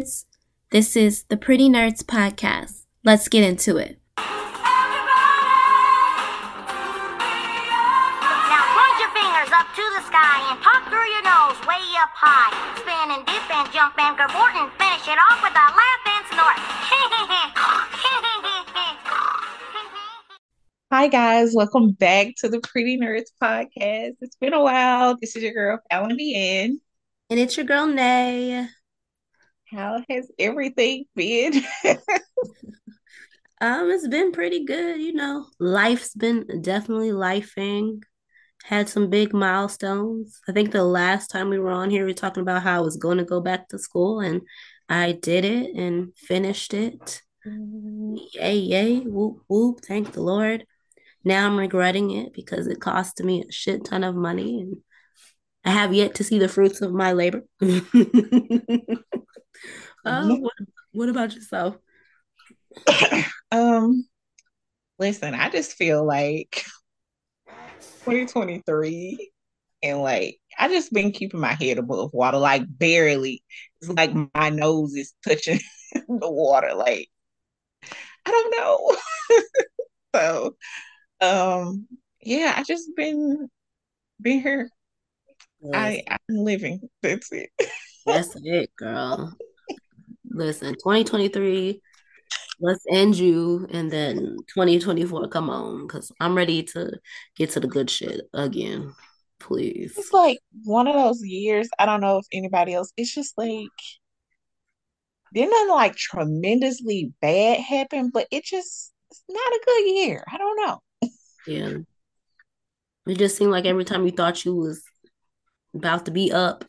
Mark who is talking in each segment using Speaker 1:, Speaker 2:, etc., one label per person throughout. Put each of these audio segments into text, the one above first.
Speaker 1: nerds. This is the Pretty Nerdz Podcast. Let's get into it.
Speaker 2: Now point your fingers up to the sky and talk through your nose way up high. Spin and dip and jump and cavort and finish it off with a laugh and snort.
Speaker 3: Hi guys, welcome back to the Pretty Nerdz Podcast. It's been a while. This is your girl Falan DeAnn.
Speaker 1: And it's your girl, Nay.
Speaker 3: How has everything been?
Speaker 1: Um, it's been pretty good, you know. Life's been definitely lifing. Had some big milestones. I think the last time we were on here, we were talking about how I was going to go back to school, and I did it and finished it. Yay, yay, whoop, whoop. Thank the Lord. Now I'm regretting it because it cost me a shit ton of money, and I have yet to see the fruits of my labor. uh, what, what about yourself?
Speaker 3: um, listen, I just feel like 2023 and like I just been keeping my head above water, like barely. It's like my nose is touching the water. Like I don't know. so um yeah, I just been been here. I I'm living. That's it.
Speaker 1: That's it, girl. Listen, 2023, let's end you, and then 2024, come on, because I'm ready to get to the good shit again. Please.
Speaker 3: It's like one of those years. I don't know if anybody else. It's just like didn't nothing like tremendously bad happen, but it just it's not a good year. I don't know.
Speaker 1: Yeah. It just seemed like every time you thought you was about to be up,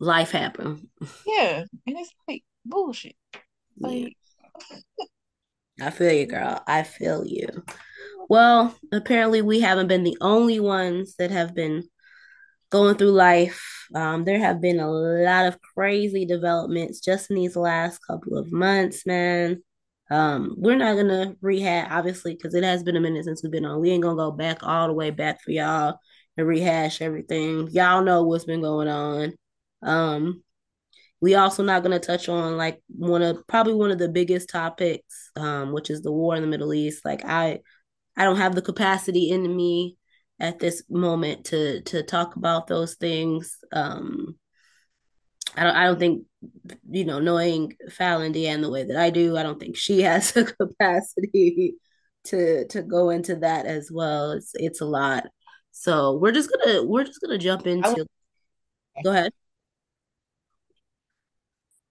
Speaker 1: life happened.
Speaker 3: Yeah, and it's like bullshit. Like
Speaker 1: I feel you, girl. I feel you. Well, apparently we haven't been the only ones that have been going through life. Um, there have been a lot of crazy developments just in these last couple of months, man. Um, we're not gonna rehash, obviously, because it has been a minute since we've been on. We ain't gonna go back all the way back for y'all and rehash everything. Y'all know what's been going on. Um, we also not going to touch on like one of probably one of the biggest topics um, which is the war in the middle east. Like i i don't have the capacity in me at this moment to to talk about those things. Um i don't i don't think you know knowing Falan DeAnn the way that i do i don't think she has the capacity to to go into that as well. It's it's a lot. So we're just gonna we're just gonna jump into go ahead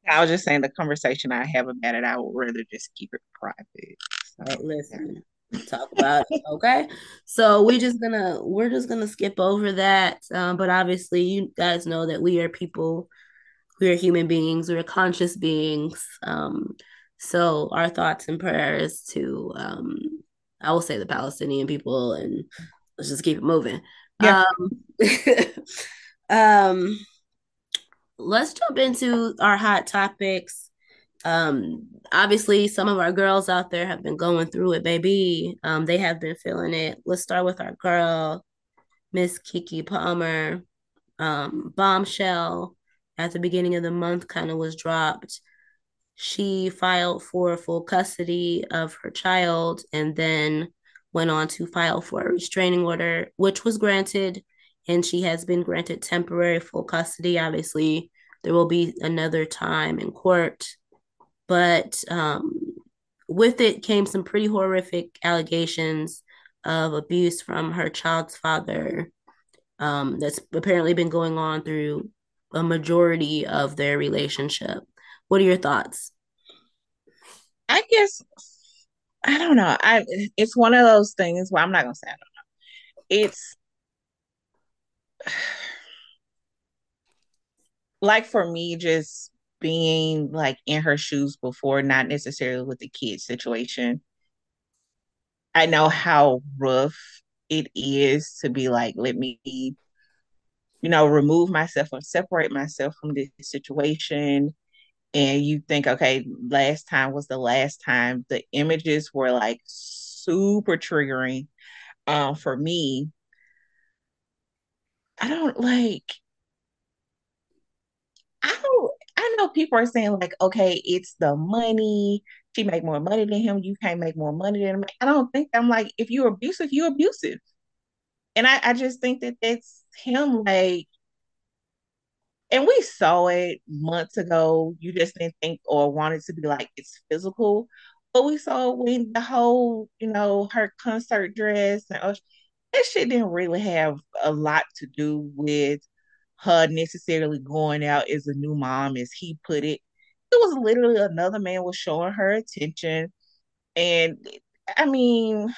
Speaker 3: I was just saying the conversation I have about it, I would rather just keep it private.
Speaker 1: So, listen, talk about it. Okay. So we're just gonna we're just gonna skip over that. Um, but obviously you guys know that we are people, we are human beings, we're conscious beings. Um, so our thoughts and prayers to um I will say the Palestinian people and let's just keep it moving.
Speaker 3: Yeah.
Speaker 1: Um, um let's jump into our hot topics. Um, obviously, some of our girls out there have been going through it, baby. Um, they have been feeling it. Let's start with our girl, Miss Keke Palmer. Um, bombshell at the beginning of the month kind of was dropped. She filed for full custody of her child and then went on to file for a restraining order, which was granted and she has been granted temporary full custody. Obviously, there will be another time in court, but um, with it came some pretty horrific allegations of abuse from her child's father. Um, that's apparently been going on through a majority of their relationship. What are your thoughts?
Speaker 3: I guess I don't know. I it's one of those things where I'm not gonna say I don't know. It's like for me, just being like in her shoes before, not necessarily with the kid situation. I know how rough it is to be like, let me, you know, remove myself or separate myself from this situation. And you think, okay, last time was the last time. The images were like super triggering um, for me. I don't like I don't I know people are saying like, okay, it's the money. She make more money than him. You can't make more money than him. I don't think I'm like, if you're abusive, you're abusive. And I, I just think that that's him like, and we saw it months ago. You just didn't think or wanted to be like it's physical. But we saw when the whole, you know, her concert dress and that shit didn't really have a lot to do with her necessarily going out as a new mom, as he put it. It was literally another man was showing her attention. And I mean,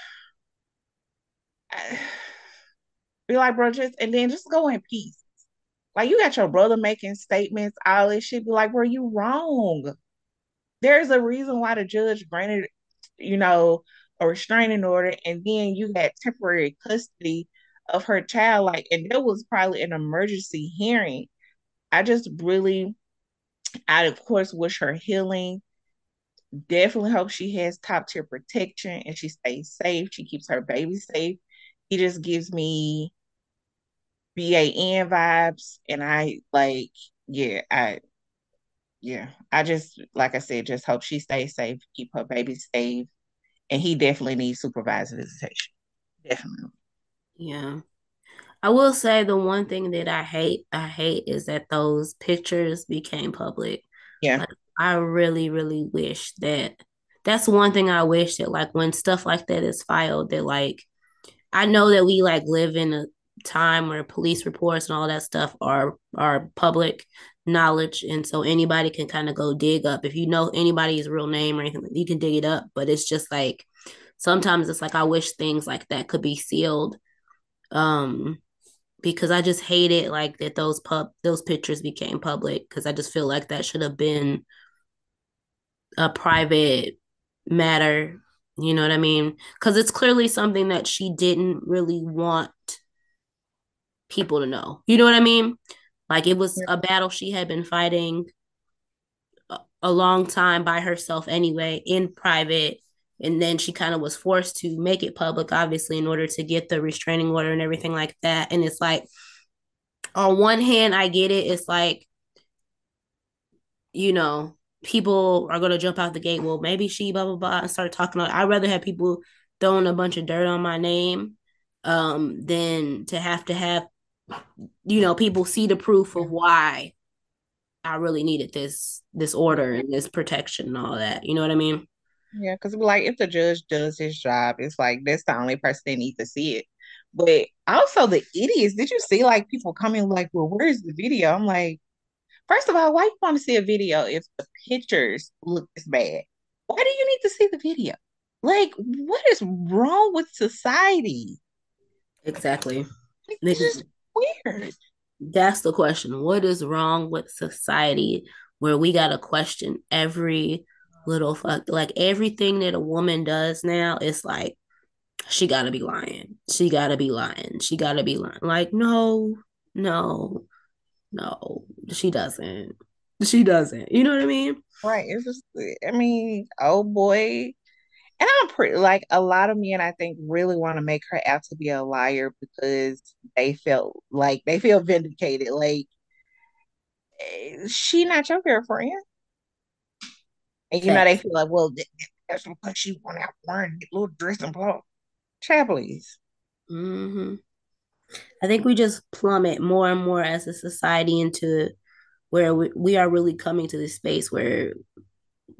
Speaker 3: be like, bro, just and then just go in peace. Like you got your brother making statements, all this shit. Be like, bro, you wrong. There's a reason why the judge granted, you know, a restraining order, and then you had temporary custody of her child. Like, and there was probably an emergency hearing. I just really, I of course wish her healing. Definitely hope she has top tier protection and she stays safe. She keeps her baby safe. He just gives me BAN vibes, and I like, yeah, I, yeah, I just like I said, just hope she stays safe, keep her baby safe, and he definitely needs supervised visitation. Definitely.
Speaker 1: Yeah. I will say the one thing that I hate, I hate is that those pictures became public.
Speaker 3: Yeah.
Speaker 1: Like, I really, really wish that that's one thing I wish that like when stuff like that is filed, that like I know that we like live in a time where police reports and all that stuff are are public knowledge and so anybody can kind of go dig up. If you know anybody's real name or anything you can dig it up but it's just like sometimes it's like I wish things like that could be sealed um because I just hate it like that those pub those pictures became public because I just feel like that should have been a private matter you know what I mean? Because it's clearly something that she didn't really want people to know you know what I mean like it was a battle she had been fighting a, long time by herself anyway in private. And then she kind of was forced to make it public obviously in order to get the restraining order and everything like that. And it's like on one hand i get it. It's like you know people are going to jump out the gate. Well maybe she blah blah blah and start talking. I'd rather have people throwing a bunch of dirt on my name um than to have to have you know people see the proof of why i really needed this this order and this protection and all that you know what i mean
Speaker 3: Yeah, because like if the judge does his job, it's like that's the only person that needs to see it. But also the idiots, did you see like people coming like, well, where's the video? I'm like, first of all, why you want to see a video if the pictures look this bad? Why do you need to see the video? Like, what is wrong with society?
Speaker 1: exactly
Speaker 3: Like, this is weird.
Speaker 1: that's the question. What is wrong with society where we got to question every little fuck like everything that a woman does now it's like she got to be lying. She got to be lying. She got to be lying. Like no no no. She doesn't. She doesn't. You know what i mean?
Speaker 3: Right. It's just, I mean, oh boy. And I'm pretty like a lot of men, I think, really want to make her out to be a liar because they feel like they feel vindicated. Like, eh, she not your girlfriend. And you know, they feel like, well, that's because she went out wearing that little dress and blah. Child, please.
Speaker 1: hmm i think we just plummet more and more as a society into where we, we are really coming to this space where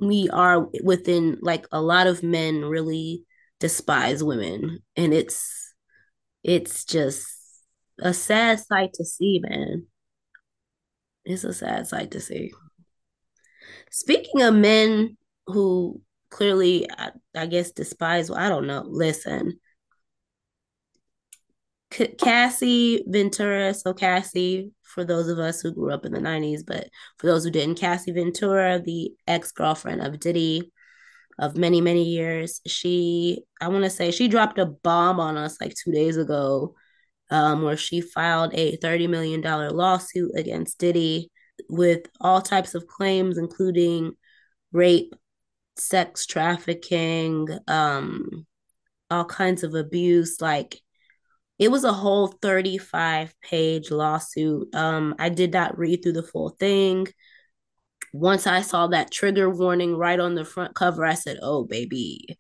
Speaker 1: we are within like a lot of men really despise women. And it's it's just a sad sight to see man. It's a sad sight to see. Speaking of men who clearly i, I guess despise well, i don't know. Listen C- cassie ventura. So cassie for those of us who grew up in the 90s but for those who didn't cassie ventura the ex-girlfriend of diddy of many many years she i want to say she dropped a bomb on us like two days ago um, where she filed a $30 million lawsuit against diddy with all types of claims including rape sex trafficking um, all kinds of abuse like it was a whole 35 page lawsuit um, i did not read through the full thing once I saw that trigger warning right on the front cover, I said, "Oh, baby."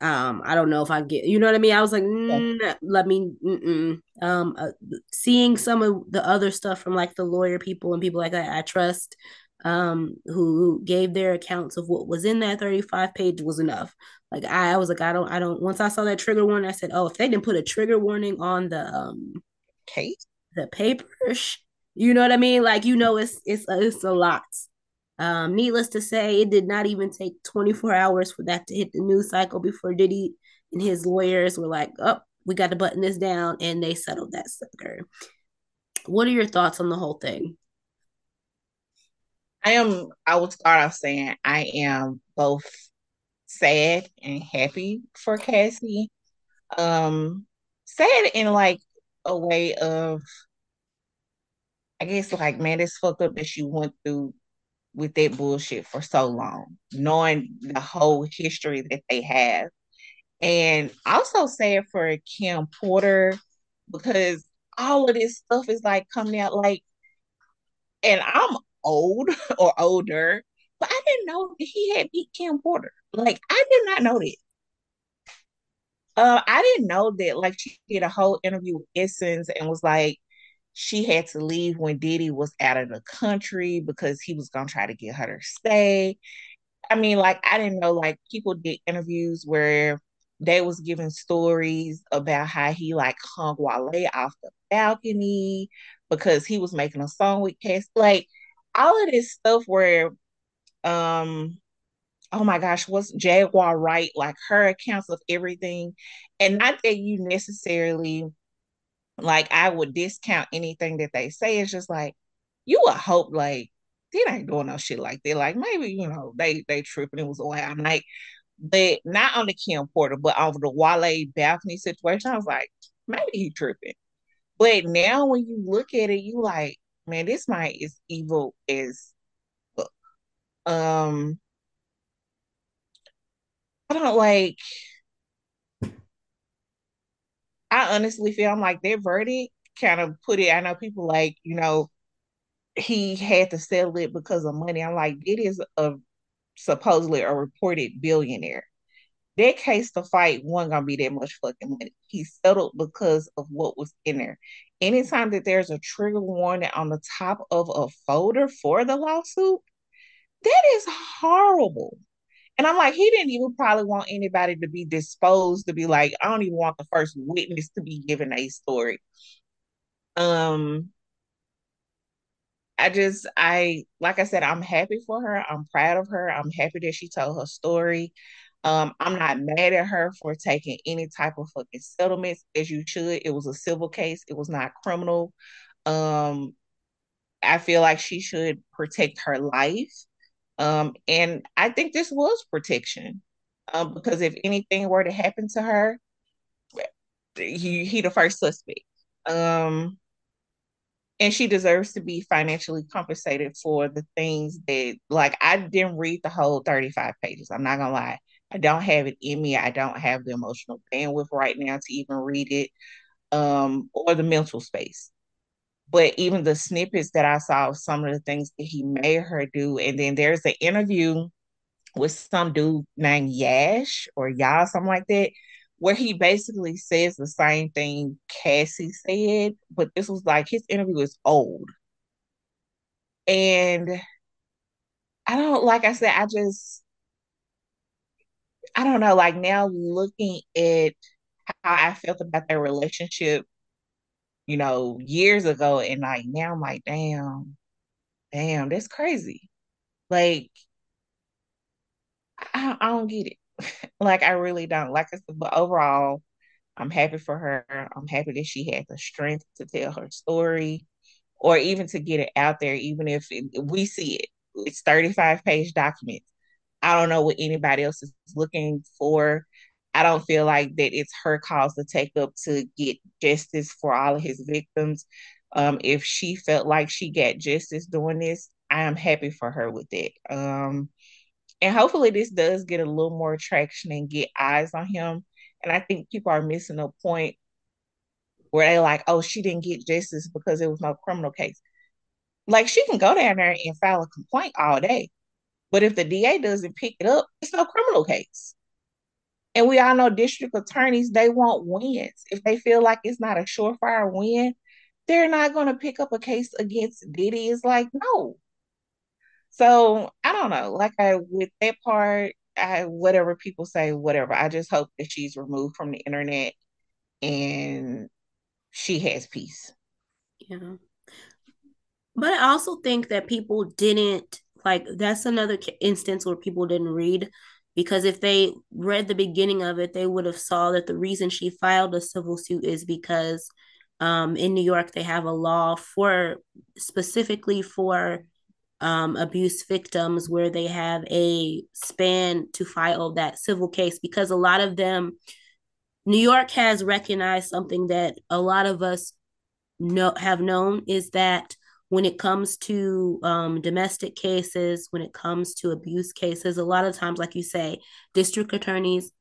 Speaker 1: Um, I don't know if I get, you know what I mean. I was like, mm, let me. Mm-mm. Um, uh, seeing some of the other stuff from like the lawyer people and people like that, I trust, um, who gave their accounts of what was in that thirty-five page was enough. Like I, I was like, I don't, I don't. Once I saw that trigger warning, I said, oh, if they didn't put a trigger warning on the um
Speaker 3: Kate,
Speaker 1: the papers, you know what I mean? Like you know, it's it's it's a lot. Um, needless to say, it did not even take 24 hours for that to hit the news cycle before Diddy and his lawyers were like, oh, we got to button this down, and they settled that sucker. What are your thoughts on the whole thing?
Speaker 3: I am, I will start off saying I am both sad and happy for Cassie. Um, sad in like a way of, I guess, like, man, it's fucked up that she went through with that bullshit for so long, knowing the whole history that they have. And also sad for Kim Porter because all of this stuff is like coming out like, and I'm old or older, but I didn't know he had beat Kim Porter. Like, I did not know that. Uh, I didn't know that. Like, she did a whole interview with Essence and was like, she had to leave when Diddy was out of the country because he was gonna try to get her to stay. I mean, like I didn't know like people did interviews where they was giving stories about how he like hung Wale off the balcony because he was making a song with Cass. Like all of this stuff where um oh my gosh, what's Jaguar Wright? like her accounts of everything. And not that you necessarily like I would discount anything that they say. It's just like you would hope like they ain't doing no shit like that. Like maybe you know they they tripping. It was a I'm like, but not on the Kim Porter, but over the Wale balcony situation. I was like, maybe he tripping. But now when you look at it, you like, man, this might is evil as. Um, I don't like. I honestly feel I'm like their verdict kind of put it. I know people like you know he had to settle it because of money. I'm like, it is a supposedly a reported billionaire. That case to fight wasn't gonna be that much fucking money. He settled because of what was in there. Anytime that there's a trigger warning on the top of a folder for the lawsuit, that is horrible. And I'm like, he didn't even probably want anybody to be disposed to be like, I don't even want the first witness to be given a story. Um, I just, I, like I said, I'm happy for her. I'm proud of her. I'm happy that she told her story. Um, I'm not mad at her for taking any type of fucking settlements as you should. It was a civil case. It was not criminal. Um, I feel like she should protect her life. Um, and I think this was protection. Um, because if anything were to happen to her, he he the first suspect. Um, and she deserves to be financially compensated for the things that like I didn't read the whole 35 pages. I'm not gonna lie. I don't have it in me. I don't have the emotional bandwidth right now to even read it um or the mental space. But even the snippets that I saw of some of the things that he made her do, and then there's an interview with some dude named Yash or Yah, something like that, where he basically says the same thing Cassie said, but this was like his interview is old. And I don't like I said, I just I don't know, like now looking at how I felt about their relationship, you know, years ago, and like now I'm like, damn, damn, that's crazy. Like, I, I don't get it. like, I really don't. Like I said, but overall, I'm happy for her. I'm happy that she had the strength to tell her story or even to get it out there, even if it, we see it. It's 35 page documents. I don't know what anybody else is looking for. I don't feel like that it's her cause to take up to get justice for all of his victims. Um, if she felt like she got justice doing this, I am happy for her with it. Um, and hopefully this does get a little more traction and get eyes on him. And I think people are missing a point where they like, oh, she didn't get justice because it was no criminal case. Like she can go down there and file a complaint all day. But if the DA doesn't pick it up, it's no criminal case. And we all know district attorneys, they want wins. If they feel like it's not a surefire win, they're not going to pick up a case against Diddy. It's like, no. So I don't know. Like I with that part, I whatever people say, whatever. I just hope that she's removed from the internet and she has peace.
Speaker 1: Yeah. But I also think that people didn't like that's another instance where people didn't read because if they read the beginning of it, they would have saw that the reason she filed a civil suit is because um, in New York they have a law for specifically for um, abuse victims where they have a span to file that civil case. Because a lot of them New York has recognized something that a lot of us know have known is that when it comes to um, domestic cases, when it comes to abuse cases, a lot of times, like you say, district attorneys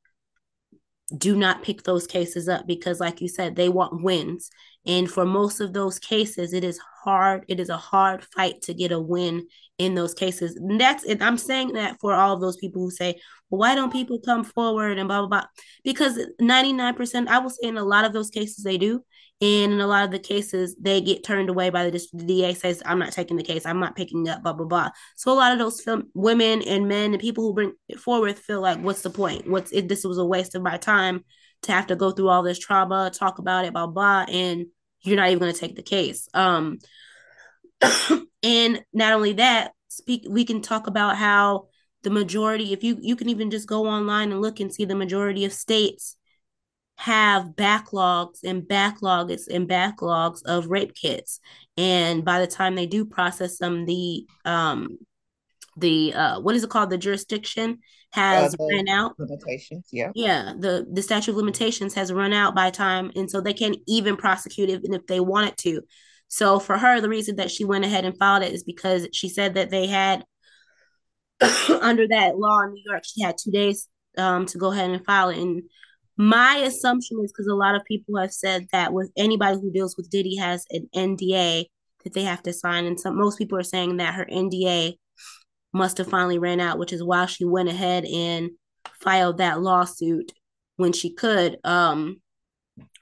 Speaker 1: do not pick those cases up because, like you said, they want wins. And for most of those cases, it is hard. It is a hard fight to get a win in those cases. And that's and I'm saying that for all of those people who say, well, why don't people come forward and blah blah blah? Because 99%, I will say in a lot of those cases they do. And in a lot of the cases, they get turned away by the, the DA says, I'm not taking the case. I'm not picking up, blah, blah, blah. So a lot of those film, women and men and people who bring it forward feel like, what's the point? What's it? This was a waste of my time to have to go through all this trauma, talk about it, blah, blah. And you're not even going to take the case. Um, and not only that, speak, we can talk about how the majority, if you, you can even just go online and look and see the majority of states have backlogs and backlogs and backlogs of rape kits. And by the time they do process them the um the uh what is it called? The jurisdiction has uh, ran out.
Speaker 3: limitations yeah.
Speaker 1: Yeah the the statute of limitations has run out by time and so they can't even prosecute it even if they wanted to. So for her the reason that she went ahead and filed it is because she said that they had under that law in new york she had two days um to go ahead and file it and my assumption is because a lot of people have said that with anybody who deals with Diddy has an NDA that they have to sign, and some most people are saying that her NDA must have finally ran out, which is why she went ahead and filed that lawsuit when she could. Um,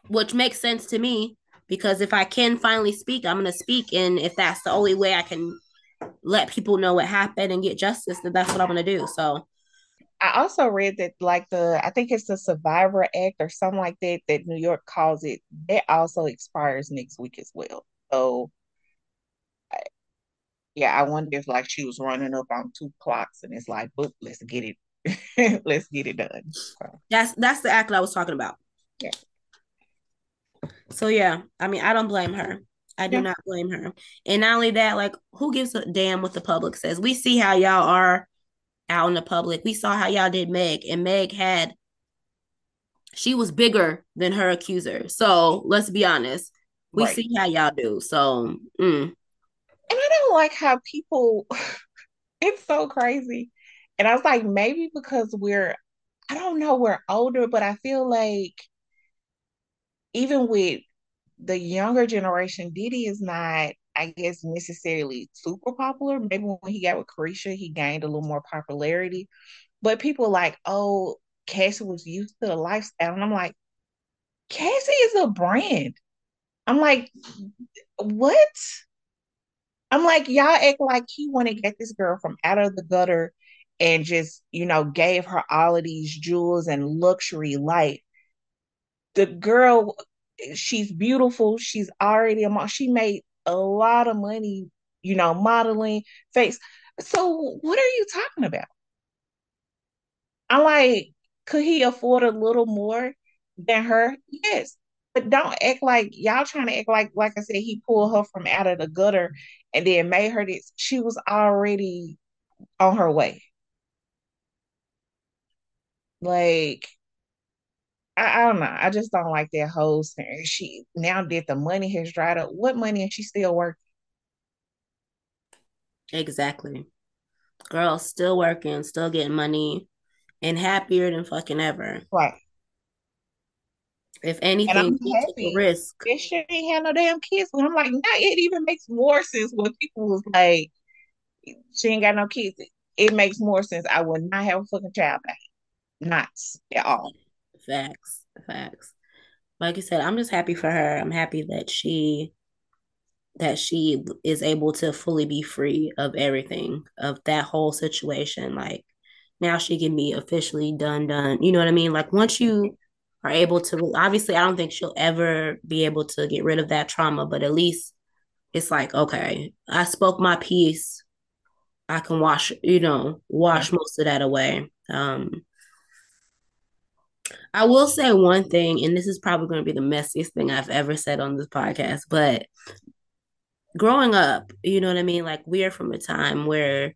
Speaker 1: which makes sense to me because if I can finally speak, I'm gonna speak, and if that's the only way I can let people know what happened and get justice, then that's what I'm gonna do. So
Speaker 3: I also read that like the I think it's the Survivor Act or something like that that New York calls it. That also expires next week as well. So I, yeah, I wonder if like she was running up on two clocks and it's like, boop, let's get it, let's get it done. So.
Speaker 1: That's that's the act I was talking about.
Speaker 3: Yeah.
Speaker 1: So yeah, I mean, I don't blame her. I do yeah. not blame her. And not only that, like, who gives a damn what the public says? We see how y'all are out in the public. We saw how y'all did Meg, and Meg had she was bigger than her accuser. So let's be honest. We right. see how y'all do. So mm. and
Speaker 3: I don't like how people it's so crazy. And I was like, maybe because we're I don't know, we're older, but I feel like even with the younger generation, Diddy is not I guess necessarily super popular. Maybe when he got with Caresha, he gained a little more popularity. But people like, oh, Cassie was used to the lifestyle. And I'm like, Cassie is a brand. I'm like, what? I'm like, y'all act like he want to get this girl from out of the gutter and just, you know, gave her all of these jewels and luxury life. The girl, she's beautiful. She's already a mom. She made a lot of money, you know, modeling, face. So what are you talking about? I'm like, could he afford a little more than her? Yes. But don't act like y'all trying to act like, like I said, he pulled her from out of the gutter and then made her this. She was already on her way. Like, I, I, don't know. I just don't like that whole thing. She now that the money has dried up, what money and she still working?
Speaker 1: Exactly. Girl, still working, still getting money, and happier than fucking ever.
Speaker 3: Right.
Speaker 1: If anything,
Speaker 3: I'm
Speaker 1: she took a
Speaker 3: happy
Speaker 1: risk.
Speaker 3: that she ain't had no damn kids. But I'm like, now it even makes more sense when people was like, she ain't got no kids. It makes more sense. I would not have a fucking child back. Not at all.
Speaker 1: Facts, facts. Like you said, I'm just happy for her. I'm happy that she that she is able to fully be free of everything of that whole situation. Like now she can be officially done, done. You know what I mean? Like once you are able to, obviously, I don't think she'll ever be able to get rid of that trauma, but at least it's like, okay, I spoke my piece. I can wash, you know, wash most of that away. Um, I will say one thing, and this is probably going to be the messiest thing I've ever said on this podcast, but growing up, you know what I mean? Like we are from a time where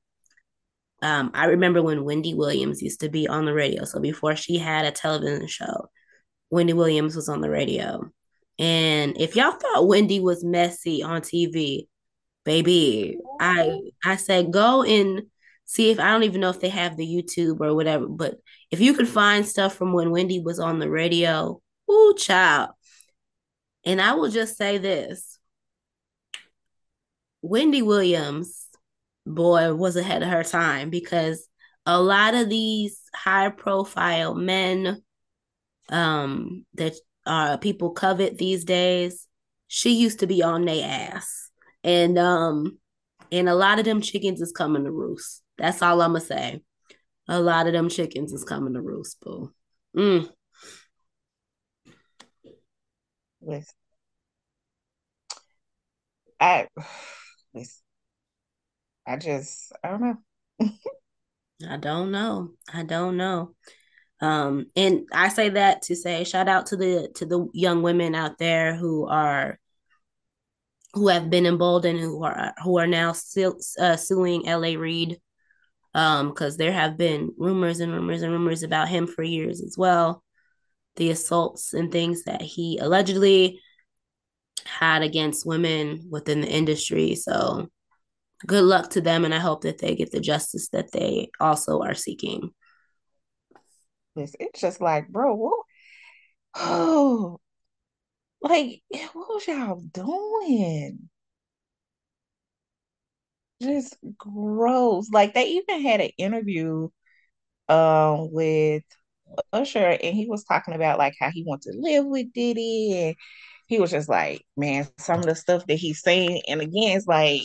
Speaker 1: um, I remember when Wendy Williams used to be on the radio. So before she had a television show, Wendy Williams was on the radio. And if y'all thought Wendy was messy on TV, baby, I I said go and see if I don't even know if they have the YouTube or whatever, but if you could find stuff from when Wendy was on the radio, ooh, child. And I will just say this Wendy Williams, boy, was ahead of her time because a lot of these high profile men um, that uh, people covet these days, she used to be on their ass. And um, and a lot of them chickens is coming to roost. That's all I'm gonna say. A lot of them chickens is coming to roost, boo. Mm.
Speaker 3: Listen, I listen, I just I don't know.
Speaker 1: I don't know. I don't know. Um, and I say that to say shout out to the to the young women out there who are who have been emboldened who are who are now still uh, suing LA Reid um because there have been rumors and rumors and rumors about him for years as well the assaults and things that he allegedly had against women within the industry so good luck to them and I hope that they get the justice that they also are seeking
Speaker 3: it's just like, bro, what? Oh, like what was y'all doing? Just gross. Like they even had an interview um with Usher and he was talking about like how he wants to live with Diddy and he was just like, man, some of the stuff that he's saying, and again, it's like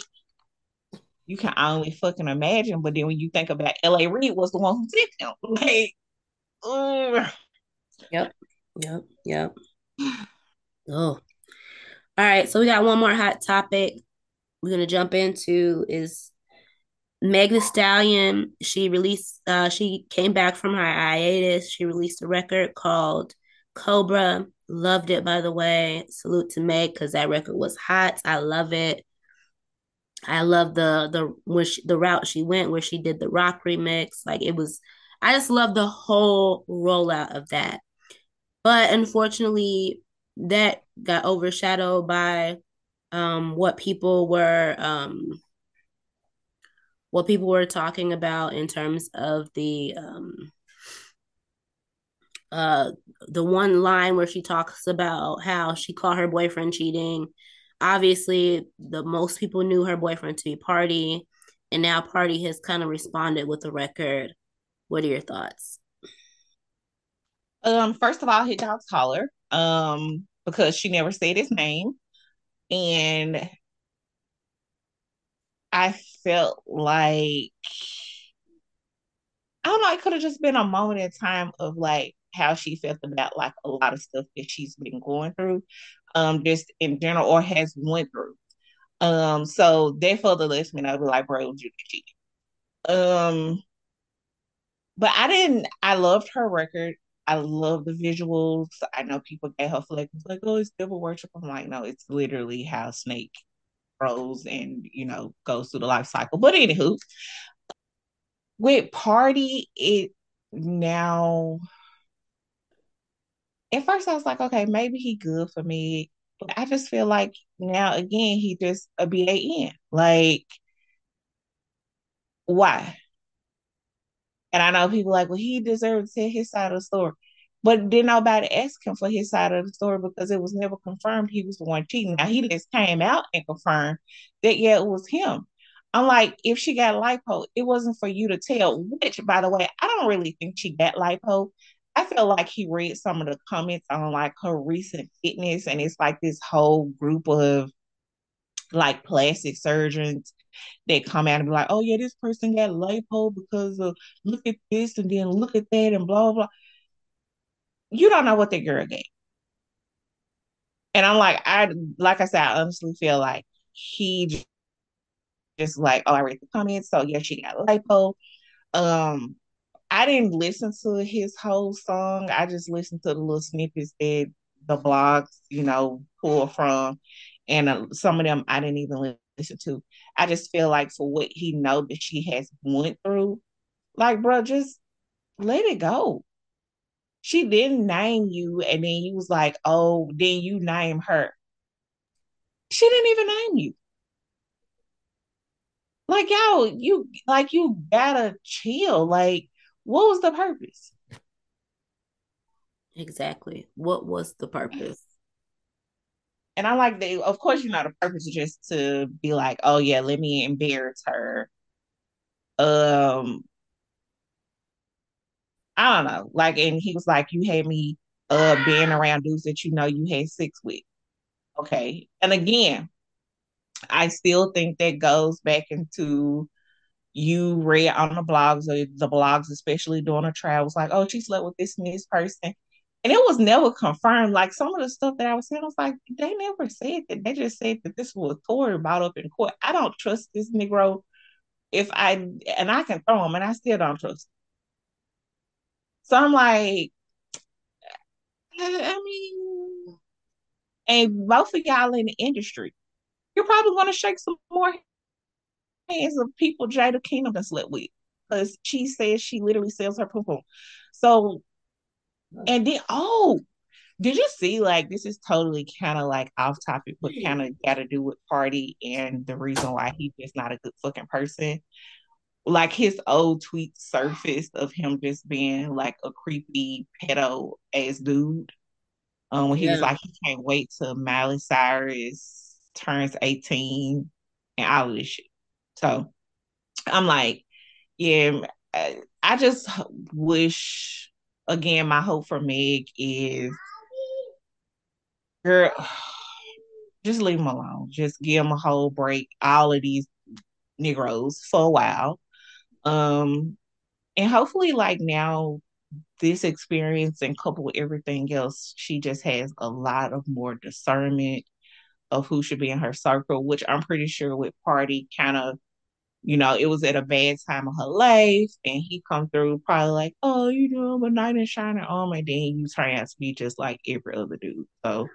Speaker 3: you can only fucking imagine. But then when you think about L.A. Reid was the one who did him, like, ugh.
Speaker 1: yep yep yep oh all right so we got one more hot topic we're gonna jump into is Meg Thee Stallion. She released. Uh, she came back from her hiatus. She released a record called Cobra. Loved it, by the way. Salute to Meg because that record was hot. I love it. I love the the when she, the route she went where she did the rock remix. Like it was. I just love the whole rollout of that. But unfortunately, that got overshadowed by um, what people were um, what people were talking about in terms of the um, uh, the one line where she talks about how she caught her boyfriend cheating. Obviously, the most people knew her boyfriend to be Pardi, and now Pardi has kind of responded with the record. What are your thoughts?
Speaker 3: Um, first of all, hit dog's collar. Um, because she never said his name. And I felt like I don't know, it could have just been a moment in time of like how she felt about like a lot of stuff that she's been going through, um, just in general or has went through. Um, so that further lets me know be like, bro, you cheating. Um, but I didn't I loved her record. I love the visuals. I know people get her flack like, oh, it's devil worship. I'm like, no, it's literally how Snake grows and you know goes through the life cycle. But anywho, with Pardi, it now at first I was like, okay, maybe he good for me. But I just feel like now again he just a BAN. Like, why? And I know people like, well, he deserves to tell his side of the story. But did nobody ask him for his side of the story because it was never confirmed he was the one cheating. Now he just came out and confirmed that yeah, it was him. I'm like, if she got lipo, it wasn't for you to tell. Which, by the way, I don't really think she got lipo. I feel like he read some of the comments on like her recent fitness, and it's like this whole group of like plastic surgeons that come out and be like, oh yeah, this person got lipo because of look at this and then look at that and blah blah. You don't know what that girl got. And I'm like, I like I said, I honestly feel like he just like, oh, I read the comments, so yeah, she got lipo. Um, I didn't listen to his whole song. I just listened to the little snippets that the blogs, you know, pull from, and uh, some of them I didn't even listen to. I just feel like for what he know that she has went through, like, bro, just let it go. She didn't name you, and then you was like, oh, then you name her. She didn't even name you. Like, yo, you like you gotta chill. Like, what was the purpose?
Speaker 1: Exactly. What was the purpose?
Speaker 3: And I like that. Of course, you know the purpose is just to be like, oh yeah, let me embarrass her. Um, I don't know. Like, and he was like, you had me uh being around dudes that you know you had sex with. Okay. And again, I still think that goes back into you read on the blogs or the blogs, especially during a trial, was like, oh, she slept with this and this person. And it was never confirmed. Like some of the stuff that I was saying, I was like, they never said that. They just said that this was Tory brought up in court. I don't trust this Negro if I and I can throw him and I still don't trust him. So I'm like, I mean, and both of y'all in the industry, you're probably gonna shake some more hands of people Jada Kingdom has slept with. Because she says she literally sells her poo. So and then oh, did you see like this is totally kind of like off topic, but kind of got to do with Pardi and the reason why he's just not a good fucking person. Like his old tweet surfaced of him just being like a creepy pedo ass dude. Um, when he yeah. was like, he can't wait till Miley Cyrus turns 18 and all of this shit. So I'm like, yeah, I just wish again, my hope for Meg is girl, just leave him alone. Just give him a whole break. All of these Negroes for a while. Um, and hopefully, like now, this experience and coupled with everything else, she just has a lot of more discernment of who should be in her circle, which I'm pretty sure with Pardi kind of you know, it was at a bad time of her life, and he come through probably like, oh, you know, I'm a knight in shining armor, and then you to be just like every other dude. So,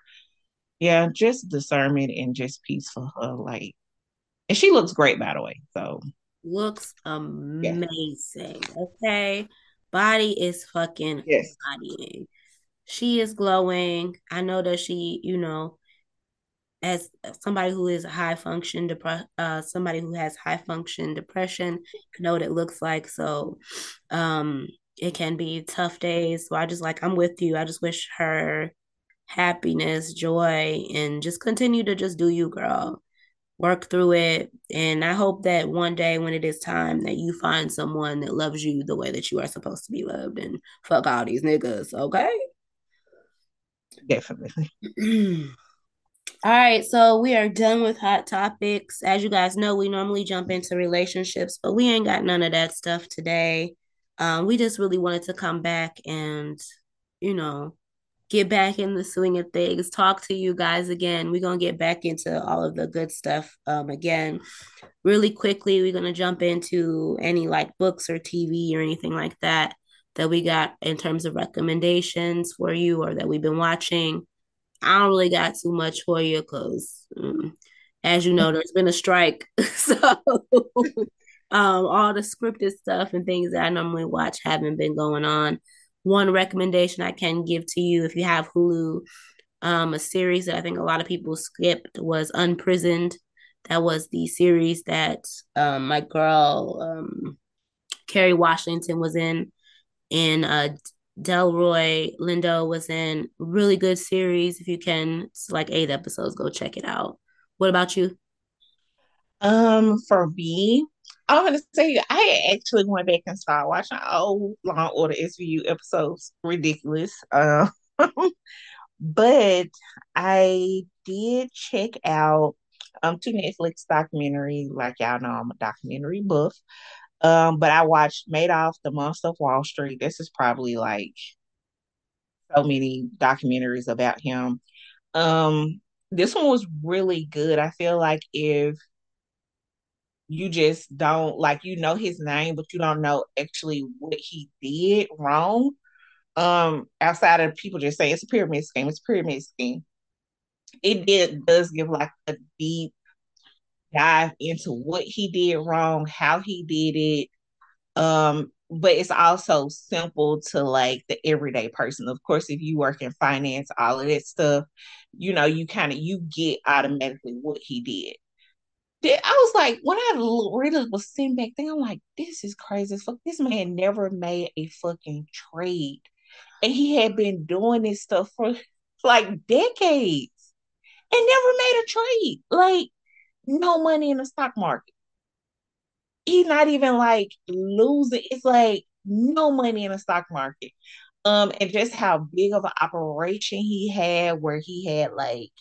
Speaker 3: yeah, just discernment and just peace for her. Like, and she looks great, by the way. So,
Speaker 1: looks amazing. Yeah. Okay, body is fucking yes. bodying. She is glowing. I know that she, you know, as somebody who is high function depre- uh, somebody who has high function depression I know what it looks like. So um it can be tough days. So i just like i'm with you. I just wish her happiness joy and just continue to just do you girl. Work through it. And i hope that one day when it is time that you find someone that loves you the way that you are supposed to be loved. And fuck all these niggas okay?
Speaker 3: Definitely
Speaker 1: All right, so we are done with hot topics. As you guys know, we normally jump into relationships, but we ain't got none of that stuff today. Um, we just really wanted to come back and, you know, get back in the swing of things, talk to you guys again. We're gonna get back into all of the good stuff um again. Really quickly, we're gonna jump into any like books or TV or anything like that that we got in terms of recommendations for you or that we've been watching. I don't really got too much for you because, um, as you know, there's been a strike. so, um, all the scripted stuff and things that I normally watch haven't been going on. One recommendation I can give to you if you have Hulu, um, a series that I think a lot of people skipped was Unprisoned. That was the series that um, my girl um, Kerry Washington was in, and uh, Delroy Lindo was in. Really good series. If you can, it's like eight episodes. Go check it out. What about you?
Speaker 3: Um, for me, I'm gonna say I actually went back and started watching old Law and Order SVU episodes. Ridiculous. Um, but I did check out um two Netflix documentary. Like y'all know, I'm a documentary buff. Um, but I watched Madoff, The Monster of Wall Street. This is probably like so many documentaries about him. Um, this one was really good. I feel like if you just don't like you know his name, but you don't know actually what he did wrong. Um, outside of people just saying it's a pyramid scheme, it's a pyramid scheme. It did does give like a deep dive into what he did wrong, how he did it. Um, but it's also simple to like the everyday person. Of course, if you work in finance, all of that stuff, you know, you kind of you get automatically what he did. I was like, when I really was sitting back there, I'm like, this is crazy. Fuck, this man never made a fucking trade. And he had been doing this stuff for like decades and never made a trade. Like, no money in the stock market. He's not even like losing. It's like no money in the stock market. Um, and just how big of an operation he had, where he had like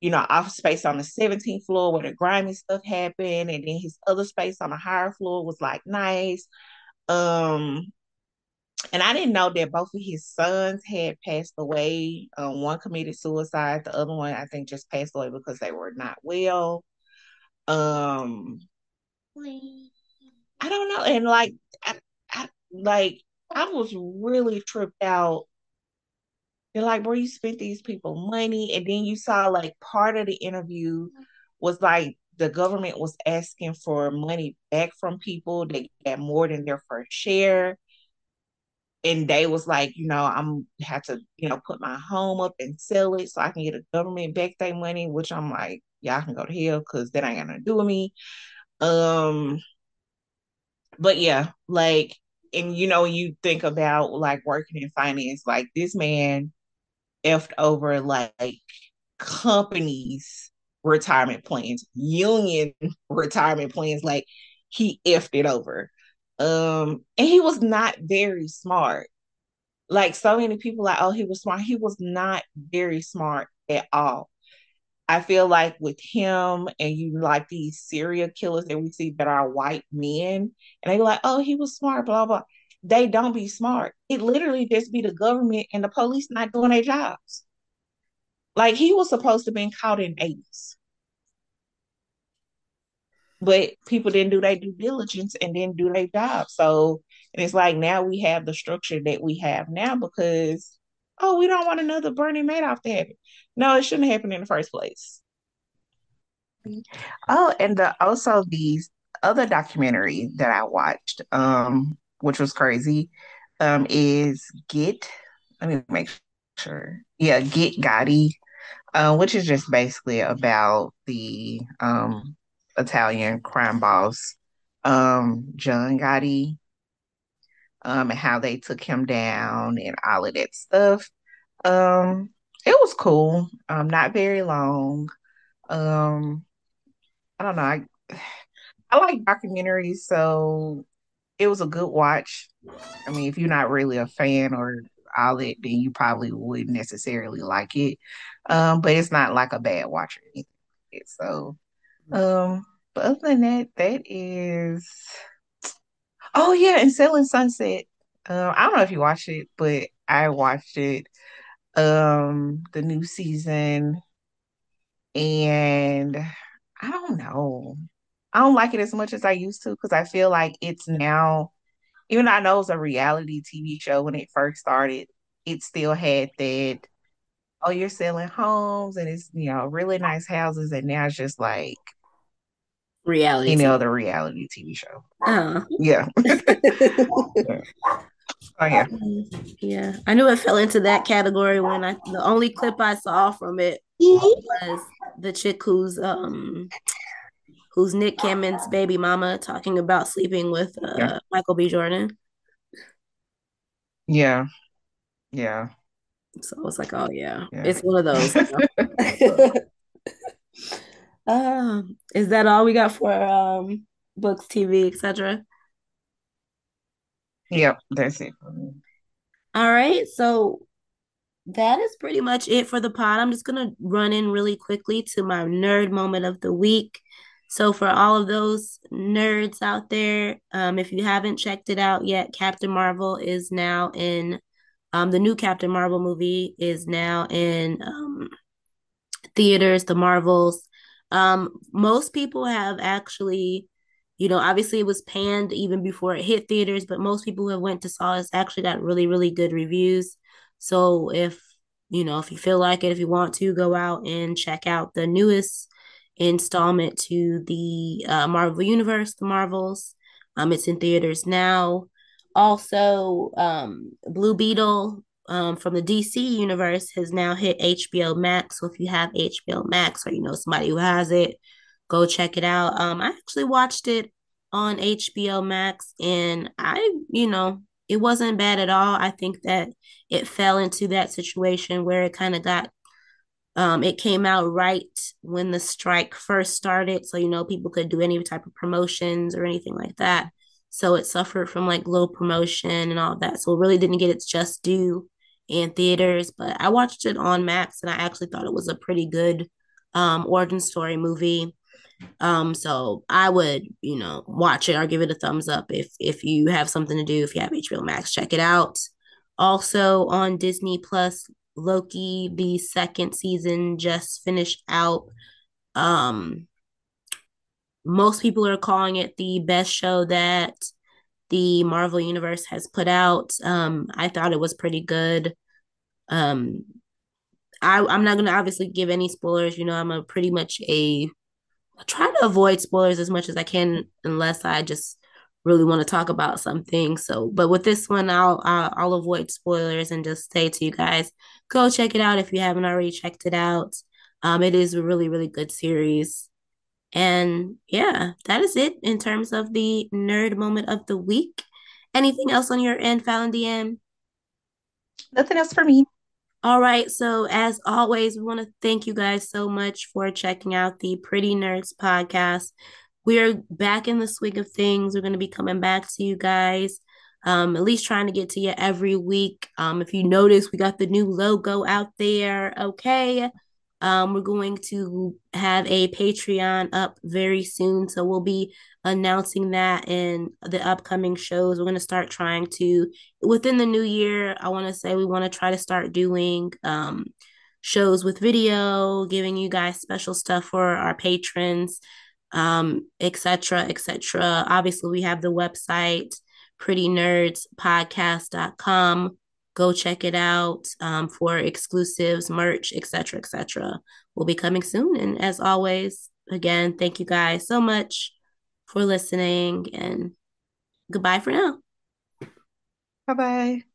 Speaker 3: you know, office space on the 17th floor where the grimy stuff happened, and then his other space on the higher floor was like nice. Um, and I didn't know that both of his sons had passed away. Um, one committed suicide, the other one I think just passed away because they were not well. Um, I don't know, and like, I, I like I was really tripped out they're like, where you spent these people money. And then you saw like part of the interview was like the government was asking for money back from people. They got more than their first share. And they was like, you know, I'm have to, you know, put my home up and sell it so I can get the government back their money, which I'm like, y'all can go to hell because that ain't gonna do with me. Um, but yeah, like, and you know, you think about like working in finance, like this man effed over like companies retirement plans, union retirement plans. Like he effed it over. Um, and he was not very smart. Like so many people, like, oh, he was smart. He was not very smart at all. I feel like with him and you like these serial killers that we see that are white men, and they be like, oh, he was smart, blah, blah. They don't be smart. It literally just be the government and the police not doing their jobs. Like he was supposed to have been caught in 80s. But people didn't do their due diligence and didn't do their job. So and it's like now we have the structure that we have now because oh, we don't want another Bernie Madoff to happen. No, it shouldn't happen in the first place. Oh, and the also these other documentary that I watched, um, which was crazy, um, is Get. Let me make sure. Yeah, Get Gotti uh, which is just basically about the um, Italian crime boss, um, John Gotti, um, and how they took him down and all of that stuff. Um, it was cool. Um, not very long. Um, I don't know. I I like documentaries, so it was a good watch. I mean, if you're not really a fan or all it, then you probably wouldn't necessarily like it. Um, but it's not like a bad watch or anything. So, um, but other than that, that is. Oh yeah, and Selling Sunset. Um, I don't know if you watched it, but I watched it. Um, the new season, and I don't know. I don't like it as much as I used to because I feel like it's now, even though I know it's a reality TV show when it first started, it still had that oh, you're selling homes and it's, you know, really nice houses. And now it's just like
Speaker 1: reality.
Speaker 3: Any other reality TV show. Oh. Yeah.
Speaker 1: yeah. Oh yeah. Yeah. I knew it fell into that category when I the only clip I saw from it was the chick who's um who's Nick Cannon's baby mama talking about sleeping with uh, yeah. Michael B. Jordan.
Speaker 3: Yeah. Yeah.
Speaker 1: So I was like, oh yeah,
Speaker 3: Yeah.
Speaker 1: it's one of those. um, is that all we got for um books, TV, etc.?
Speaker 3: Yep, that's it for me.
Speaker 1: All right, so that is pretty much it for the pod. I'm just gonna run in really quickly to my nerd moment of the week. So for all of those nerds out there, um, if you haven't checked it out yet, Captain Marvel is now in um, the new Captain Marvel movie is now in um, theaters, the Marvels. Um, most people have actually, you know, obviously it was panned even before it hit theaters, but most people who have went to saw it actually got really, really good reviews. So if you know, if you feel like it, if you want to go out and check out the newest installment to the uh, Marvel Universe, the Marvels, um, it's in theaters now. Also, um, Blue Beetle um, from the DC universe has now hit HBO Max. So if you have HBO Max or you know somebody who has it, go check it out. Um, I actually watched it on HBO Max, and I, you know, it wasn't bad at all. I think that it fell into that situation where it kind of got um, it came out right when the strike first started, so you know people could do any type of promotions or anything like that. So it suffered from like low promotion and all that. So it really didn't get its just due in theaters. But I watched it on Max, and I actually thought it was a pretty good um, origin story movie. Um, so I would, you know, watch it or give it a thumbs up if if you have something to do. If you have HBO Max, check it out. Also on Disney Plus, Loki, the second season just finished out. Um, most people are calling it the best show that the Marvel Universe has put out. Um, I thought it was pretty good. Um, I, I'm not gonna obviously give any spoilers. You know, I'm a pretty much a I try to avoid spoilers as much as I can, unless I just really want to talk about something. So, but with this one, I'll, I'll I'll avoid spoilers and just say to you guys, go check it out if you haven't already checked it out. Um, it is a really really good series, and yeah, that is it in terms of the nerd moment of the week. Anything else on your end, Falan DeAnn?
Speaker 3: Nothing else for me.
Speaker 1: All right. So, as always, we want to thank you guys so much for checking out the Pretty Nerdz podcast. We are back in the swing of things. We're going to be coming back to you guys, um, at least trying to get to you every week. Um, if you notice, we got the new logo out there. Okay. Um, we're going to have a Patreon up very soon. So we'll be announcing that in the upcoming shows. We're going to start trying to, within the new year, I want to say we want to try to start doing um, shows with video, giving you guys special stuff for our patrons, um, etc., etc. Obviously, we have the website, prettynerdzpodcast.com go check it out um, for exclusives, merch, etc., etc. Will be coming soon. And as always, again, thank you guys so much for listening and goodbye for now.
Speaker 3: Bye bye.